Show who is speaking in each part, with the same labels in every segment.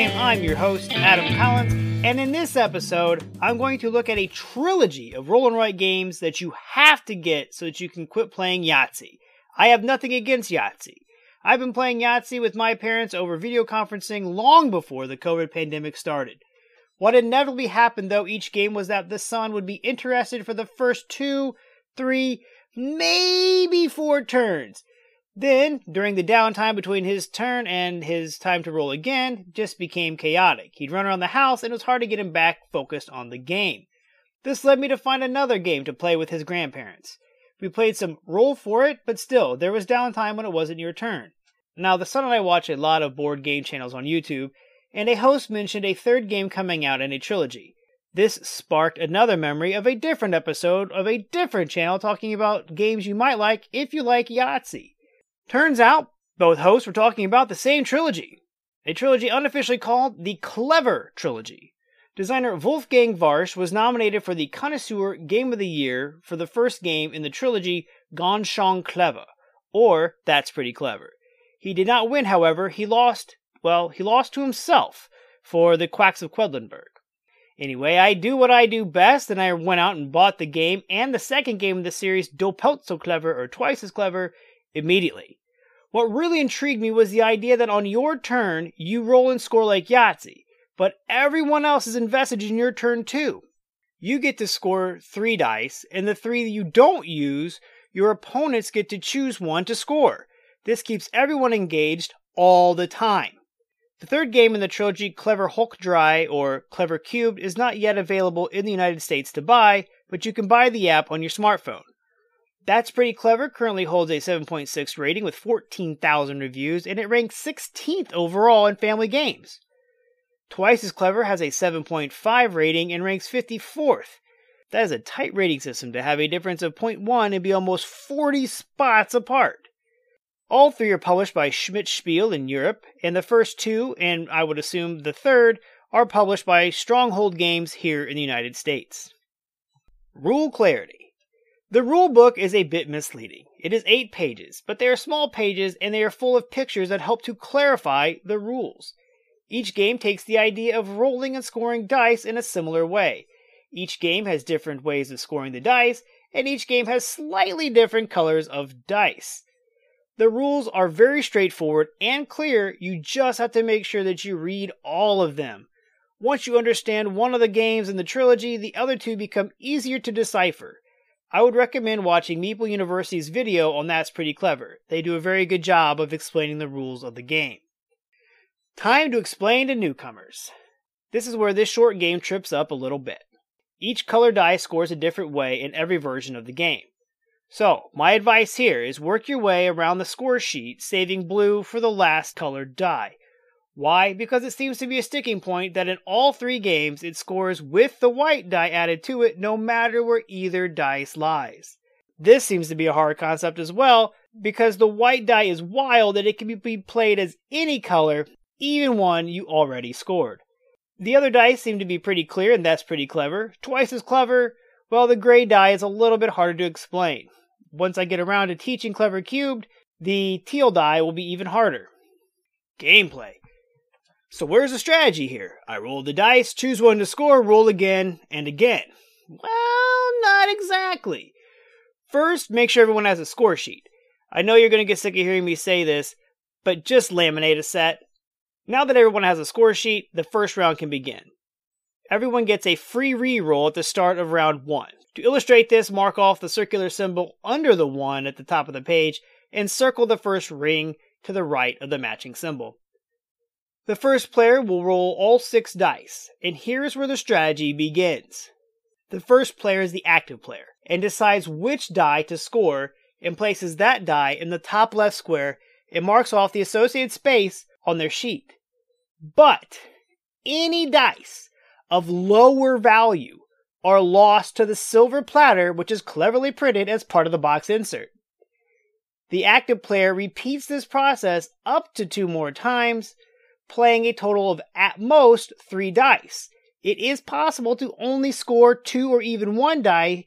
Speaker 1: Game. I'm your host, Adam Collins, and in this episode, I'm going to look at a trilogy of roll and write games that you have to get so that you can quit playing Yahtzee. I have nothing against Yahtzee. I've been playing Yahtzee with my parents over video conferencing long before the COVID pandemic started. What inevitably happened, though, each game was that the son would be interested for the first two, three, maybe four turns. Then, during the downtime between his turn and his time to roll again, just became chaotic. He'd run around the house and it was hard to get him back focused on the game. This led me to find another game to play with his grandparents. We played some roll for it, but still, there was downtime when it wasn't your turn. Now, the son and I watch a lot of board game channels on YouTube, and a host mentioned a third game coming out in a trilogy. This sparked another memory of a different episode of a different channel talking about games you might like if you like Yahtzee. Turns out, both hosts were talking about the same trilogy, a trilogy unofficially called the Clever Trilogy. Designer Wolfgang Warsch was nominated for the Connoisseur Game of the Year for the first game in the trilogy schön clever, or That's Pretty Clever. He did not win, however, he lost well, he lost to himself for the Quacks of Quedlinburg. Anyway, I do what I do best, and I went out and bought the game and the second game of the series, Doppelt so clever or Twice as Clever, immediately. What really intrigued me was the idea that on your turn, you roll and score like Yahtzee, but everyone else is invested in your turn too. You get to score three dice, and the three that you don't use, your opponents get to choose one to score. This keeps everyone engaged all the time. The third game in the trilogy, Clever hoch Drei or Clever Cubed, is not yet available in the United States to buy, but you can buy the app on your smartphone. That's Pretty Clever currently holds a 7.6 rating with 14,000 reviews, and it ranks 16th overall in family games. Twice as Clever has a 7.5 rating and ranks 54th. That is a tight rating system to have a difference of 0.1 and be almost 40 spots apart. All three are published by Schmidt Spiel in Europe, and the first two, and I would assume the third, are published by Stronghold Games here in the United States. Rule Clarity The rule book is a bit misleading. It is eight pages, but they are small pages and they are full of pictures that help to clarify the rules. Each game takes the idea of rolling and scoring dice in a similar way. Each game has different ways of scoring the dice, and each game has slightly different colors of dice. The rules are very straightforward and clear, you just have to make sure that you read all of them. Once you understand one of the games in the trilogy, the other two become easier to decipher. I would recommend watching Meeple University's video on That's Pretty Clever. They do a very good job of explaining the rules of the game. Time to explain to newcomers. This is where this short game trips up a little bit. Each color die scores a different way in every version of the game. So, my advice here is work your way around the score sheet, saving blue for the last colored die. Why? Because it seems to be a sticking point that in all three games it scores with the white die added to it no matter where either dice lies. This seems to be a hard concept as well because the white die is wild and it can be played as any color, even one you already scored. The other dice seem to be pretty clear and that's pretty clever. Twice as clever, well, the gray die is a little bit harder to explain once I get around to teaching Clever Cubed, the teal die will be even harder. Gameplay. So where's the strategy here? I roll the dice, choose one to score, roll again and again. Well, not exactly. First, make sure everyone has a score sheet. I know you're going to get sick of hearing me say this, but just laminate a set. Now that everyone has a score sheet, the first round can begin. Everyone gets a free re-roll at the start of round 1. To illustrate this, mark off the circular symbol under the 1 at the top of the page and circle the first ring to the right of the matching symbol. The first player will roll all six dice, and here's where the strategy begins. The first player is the active player and decides which die to score and places that die in the top left square and marks off the associated space on their sheet. But any dice of lower value are lost to the silver platter, which is cleverly printed as part of the box insert. The active player repeats this process up to two more times, playing a total of at most three dice. It is possible to only score two or even one die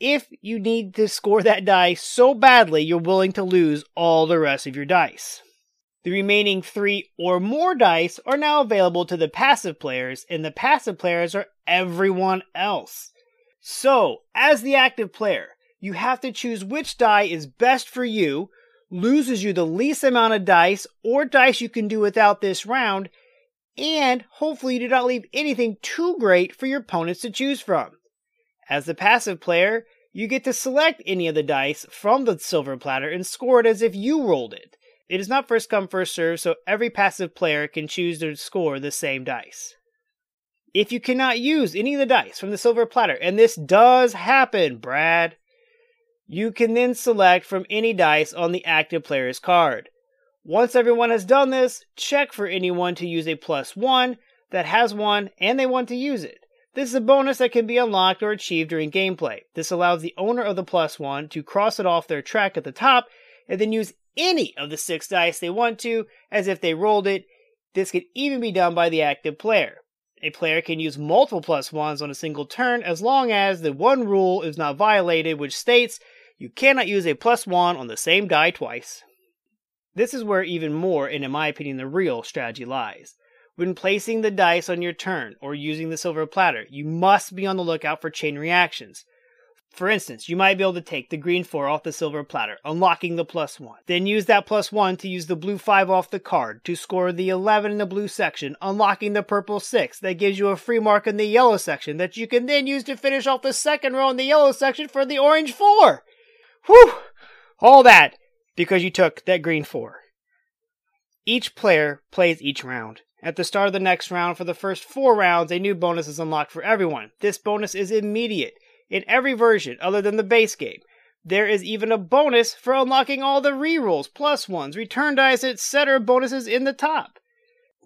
Speaker 1: if you need to score that die so badly you're willing to lose all the rest of your dice. The remaining three or more dice are now available to the passive players, and the passive players are everyone else. So, as the active player, you have to choose which die is best for you, loses you the least amount of dice or dice you can do without this round, and hopefully you do not leave anything too great for your opponents to choose from. As the passive player, you get to select any of the dice from the silver platter and score it as if you rolled it. It is not first come, first serve, so every passive player can choose to score the same dice. If you cannot use any of the dice from the silver platter, and this does happen, Brad, you can then select from any dice on the active player's card. Once everyone has done this, check for anyone to use a plus one that has one and they want to use it. This is a bonus that can be unlocked or achieved during gameplay. This allows the owner of the plus one to cross it off their track at the top and then use any of the six dice they want to as if they rolled it. This can even be done by the active player. A player can use multiple plus ones on a single turn as long as the one rule is not violated, which states you cannot use a plus one on the same die twice. This is where even more, and in my opinion, the real strategy lies. When placing the dice on your turn or using the silver platter, you must be on the lookout for chain reactions. For instance, you might be able to take the green 4 off the silver platter, unlocking the plus 1. Then use that plus 1 to use the blue 5 off the card to score the 11 in the blue section, unlocking the purple 6. That gives you a free mark in the yellow section that you can then use to finish off the second row in the yellow section for the orange 4. Whew! All that because you took that green 4. Each player plays each round. At the start of the next round, for the first four rounds, a new bonus is unlocked for everyone. This bonus is immediate in every version other than the base game. There is even a bonus for unlocking all the rerolls, plus ones, return dice, etc. bonuses in the top.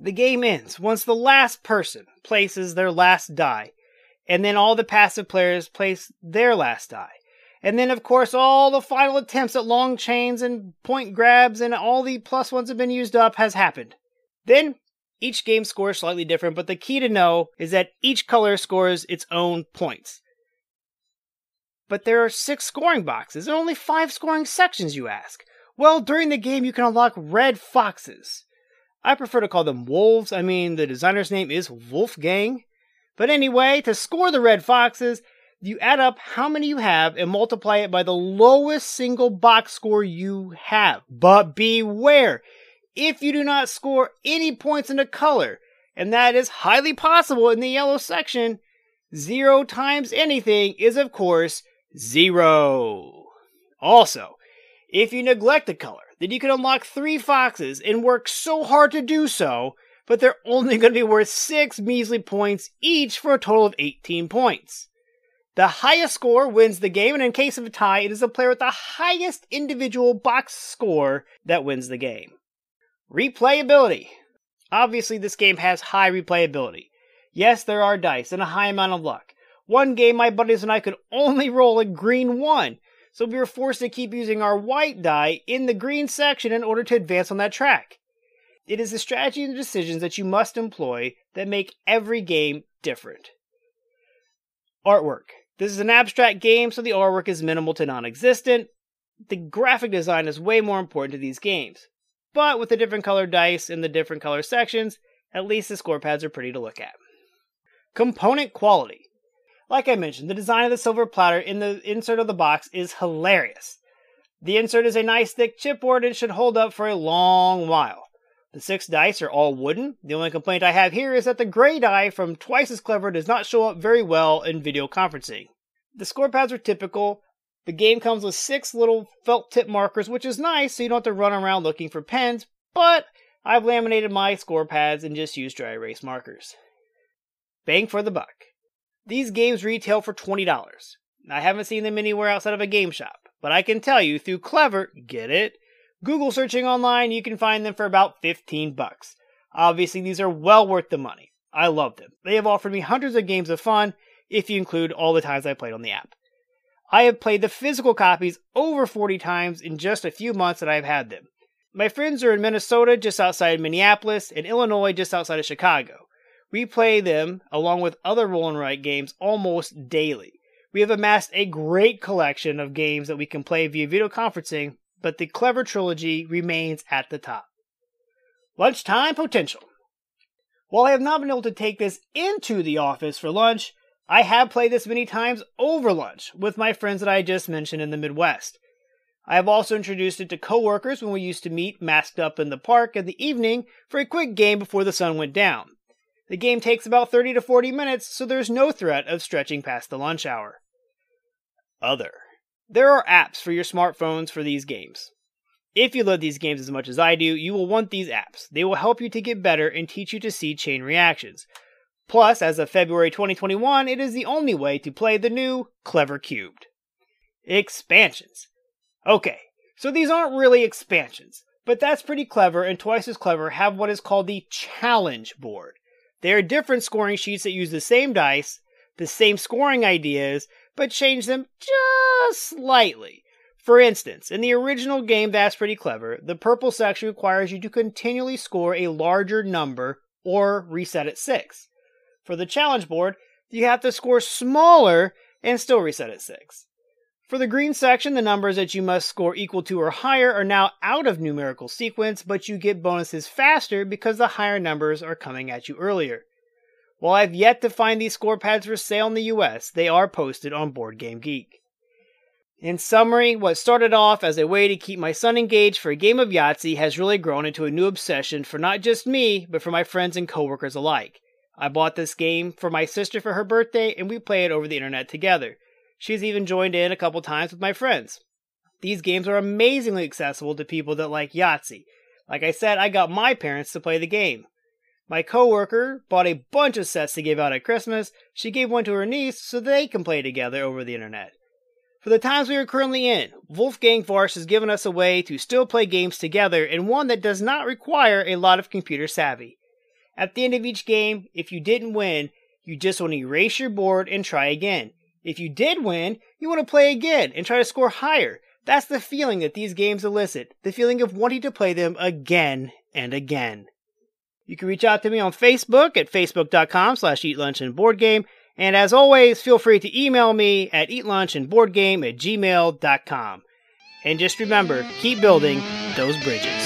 Speaker 1: The game ends once the last person places their last die, and then all the passive players place their last die. And then, of course, all the final attempts at long chains and point grabs and all the plus ones have been used up has happened. Then, each game scores slightly different, but the key to know is that each color scores its own points. But there are six scoring boxes and only five scoring sections, you ask. Well, during the game, you can unlock red foxes. I prefer to call them wolves. I mean, the designer's name is Wolfgang. But anyway, to score the red foxes, you add up how many you have and multiply it by the lowest single box score you have. But beware, if you do not score any points in a color, and that is highly possible in the yellow section, zero times anything is, of course, Zero. Also, if you neglect a color, then you can unlock three foxes and work so hard to do so, but they're only going to be worth six measly points each for a total of 18 points. The highest score wins the game, and in case of a tie, it is the player with the highest individual box score that wins the game. Replayability. Obviously, this game has high replayability. Yes, there are dice and a high amount of luck. One game, my buddies and I could only roll a green one, so we were forced to keep using our white die in the green section in order to advance on that track. It is the strategy and the decisions that you must employ that make every game different. Artwork. This is an abstract game, so the artwork is minimal to non existent. The graphic design is way more important to these games. But with the different colored dice in the different color sections, at least the score pads are pretty to look at. Component quality. Like I mentioned, the design of the silver platter in the insert of the box is hilarious. The insert is a nice thick chipboard and should hold up for a long while. The six dice are all wooden. The only complaint I have here is that the gray die from Twice as Clever does not show up very well in video conferencing. The score pads are typical. The game comes with six little felt tip markers, which is nice so you don't have to run around looking for pens, but I've laminated my score pads and just used dry erase markers. Bang for the buck. These games retail for $20. I haven't seen them anywhere outside of a game shop, but I can tell you through Clever, get it? Google searching online, you can find them for about 15 bucks. Obviously, these are well worth the money. I love them. They have offered me hundreds of games of fun, if you include all the times I played on the app. I have played the physical copies over 40 times in just a few months that I've had them. My friends are in Minnesota, just outside Minneapolis, and Illinois, just outside of Chicago. We play them, along with other roll and write games, almost daily. We have amassed a great collection of games that we can play via video conferencing, but the Clever Trilogy remains at the top. Lunchtime Potential. While I have not been able to take this into the office for lunch, I have played this many times over lunch with my friends that I just mentioned in the Midwest. I have also introduced it to coworkers when we used to meet masked up in the park in the evening for a quick game before the sun went down. The game takes about 30 to 40 minutes, so there's no threat of stretching past the lunch hour. Other. There are apps for your smartphones for these games. If you love these games as much as I do, you will want these apps. They will help you to get better and teach you to see chain reactions. Plus, as of February 2021, it is the only way to play the new Clever Cubed. Expansions. Okay, so these aren't really expansions, but that's pretty clever, and Twice as Clever have what is called the Challenge Board. They are different scoring sheets that use the same dice, the same scoring ideas, but change them just slightly. For instance, in the original game That's Pretty Clever, the purple section requires you to continually score a larger number or reset at 6. For the challenge board, you have to score smaller and still reset at 6. For the green section, the numbers that you must score equal to or higher are now out of numerical sequence, but you get bonuses faster because the higher numbers are coming at you earlier. While I've yet to find these score pads for sale in the US, they are posted on Board Game Geek. In summary, what started off as a way to keep my son engaged for a game of Yahtzee has really grown into a new obsession for not just me, but for my friends and coworkers alike. I bought this game for my sister for her birthday, and we play it over the internet together. She's even joined in a couple times with my friends. These games are amazingly accessible to people that like Yahtzee. Like I said, I got my parents to play the game. My coworker bought a bunch of sets to give out at Christmas. She gave one to her niece so they can play together over the internet. For the times we are currently in, Wolfgang Warsch has given us a way to still play games together and one that does not require a lot of computer savvy. At the end of each game, if you didn't win, you just want to erase your board and try again. If you did win, you want to play again and try to score higher. That's the feeling that these games elicit, the feeling of wanting to play them again and again. You can reach out to me on Facebook at facebook.com slash eatlunchandboardgame and as always, feel free to email me at eatlunchandboardgame at gmail.com. And just remember, keep building those bridges.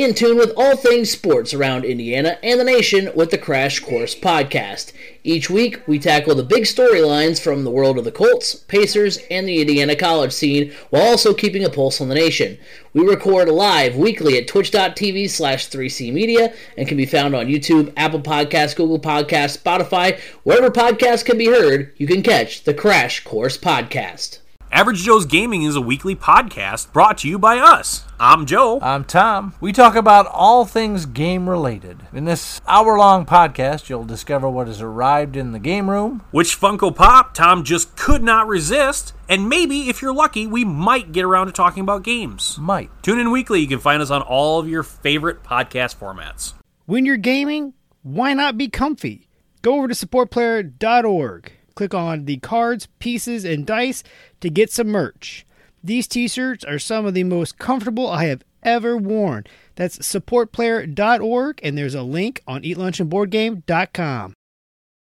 Speaker 2: Stay in tune with all things sports around Indiana and the nation with the Crash Course Podcast. Each week, we tackle the big storylines from the world of the Colts, Pacers, and the Indiana college scene, while also keeping a pulse on the nation. We record live weekly at twitch.tv slash 3C Media and can be found on YouTube, Apple Podcasts, Google Podcasts, Spotify, wherever podcasts can be heard, you can catch the Crash Course Podcast.
Speaker 3: Average Joe's Gaming is a weekly podcast brought to you by us. I'm Joe.
Speaker 4: I'm Tom. We talk about all things game related. In this hour long podcast, you'll discover what has arrived in the game room,
Speaker 3: which Funko Pop Tom just could not resist, and maybe, if you're lucky, we might get around to talking about games.
Speaker 4: Might.
Speaker 3: Tune in weekly. You can find us on all of your favorite podcast formats.
Speaker 1: When you're gaming, why not be comfy? Go over to supportplayer.org click on the cards, pieces, and dice to get some merch. These t shirts are some of the most comfortable I have ever worn. That's supportplayer.org, and there's a link on eatlunchandboardgame.com.